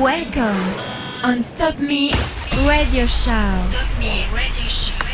Welcome on Stop Me Radio Show. Stop Me Radio Show.